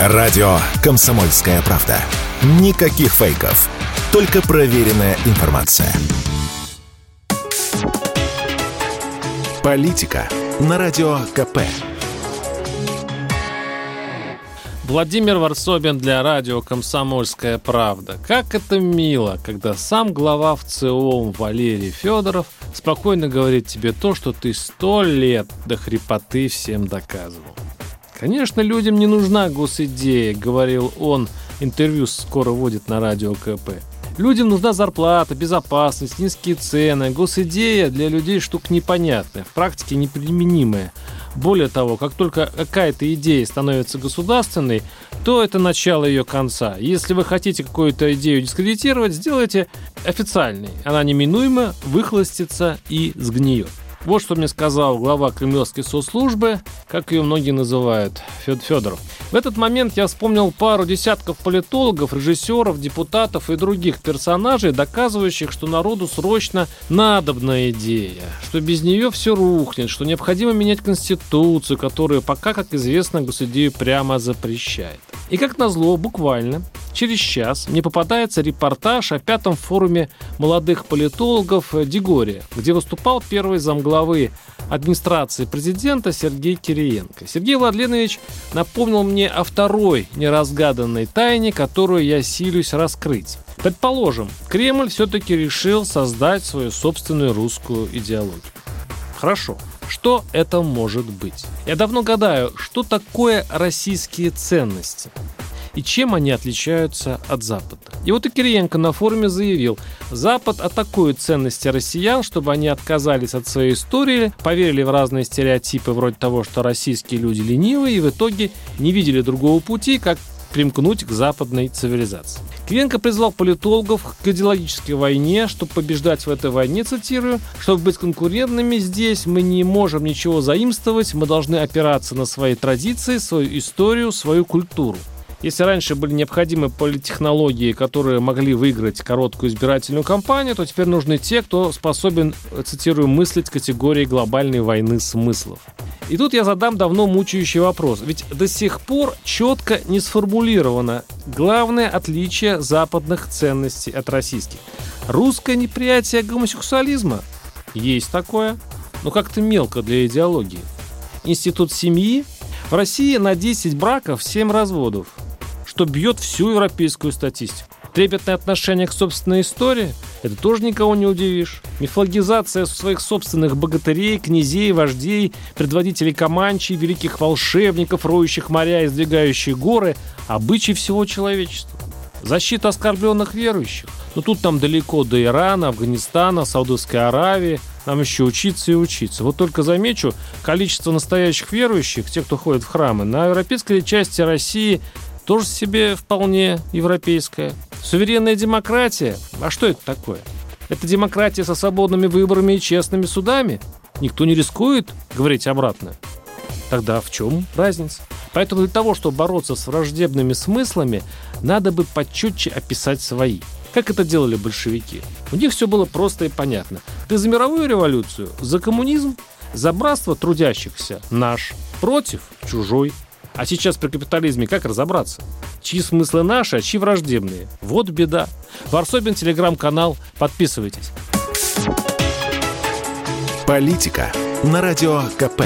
Радио «Комсомольская правда». Никаких фейков. Только проверенная информация. Политика на Радио КП. Владимир Варсобин для радио «Комсомольская правда». Как это мило, когда сам глава ВЦИОМ Валерий Федоров спокойно говорит тебе то, что ты сто лет до хрипоты всем доказывал. Конечно, людям не нужна госидея, говорил он, интервью скоро водит на радио КП. Людям нужна зарплата, безопасность, низкие цены. Госидея для людей штука непонятная, в практике неприменимая. Более того, как только какая-то идея становится государственной, то это начало ее конца. Если вы хотите какую-то идею дискредитировать, сделайте официальной. Она неминуемо выхлостится и сгниет. Вот что мне сказал глава кремлевской соцслужбы, как ее многие называют, Фед Федоров. В этот момент я вспомнил пару десятков политологов, режиссеров, депутатов и других персонажей, доказывающих, что народу срочно надобна идея, что без нее все рухнет, что необходимо менять Конституцию, которая пока, как известно, госидею прямо запрещает. И как назло, буквально, через час мне попадается репортаж о пятом форуме молодых политологов Дегория, где выступал первый замглавы администрации президента Сергей Кириенко. Сергей Владленович напомнил мне о второй неразгаданной тайне, которую я силюсь раскрыть. Предположим, Кремль все-таки решил создать свою собственную русскую идеологию. Хорошо. Что это может быть? Я давно гадаю, что такое российские ценности и чем они отличаются от Запада. И вот и Кириенко на форуме заявил, Запад атакует ценности россиян, чтобы они отказались от своей истории, поверили в разные стереотипы вроде того, что российские люди ленивые и в итоге не видели другого пути, как примкнуть к западной цивилизации. Кириенко призвал политологов к идеологической войне, чтобы побеждать в этой войне, цитирую, чтобы быть конкурентными здесь, мы не можем ничего заимствовать, мы должны опираться на свои традиции, свою историю, свою культуру. Если раньше были необходимы политтехнологии, которые могли выиграть короткую избирательную кампанию, то теперь нужны те, кто способен, цитирую, мыслить категории глобальной войны смыслов. И тут я задам давно мучающий вопрос. Ведь до сих пор четко не сформулировано главное отличие западных ценностей от российских. Русское неприятие гомосексуализма? Есть такое, но как-то мелко для идеологии. Институт семьи? В России на 10 браков 7 разводов что бьет всю европейскую статистику. Трепетное отношение к собственной истории – это тоже никого не удивишь. Мифологизация своих собственных богатырей, князей, вождей, предводителей команчей, великих волшебников, роющих моря и сдвигающих горы – обычай всего человечества. Защита оскорбленных верующих. Но тут нам далеко до Ирана, Афганистана, Саудовской Аравии. Нам еще учиться и учиться. Вот только замечу, количество настоящих верующих, тех, кто ходит в храмы, на европейской части России тоже себе вполне европейская. Суверенная демократия? А что это такое? Это демократия со свободными выборами и честными судами? Никто не рискует говорить обратно? Тогда в чем разница? Поэтому для того, чтобы бороться с враждебными смыслами, надо бы почетче описать свои. Как это делали большевики? У них все было просто и понятно. Ты за мировую революцию, за коммунизм, за братство трудящихся – наш, против – чужой. А сейчас при капитализме как разобраться? Чьи смыслы наши, а чьи враждебные? Вот беда. Варсобин, телеграм-канал. Подписывайтесь. Политика на радио КП.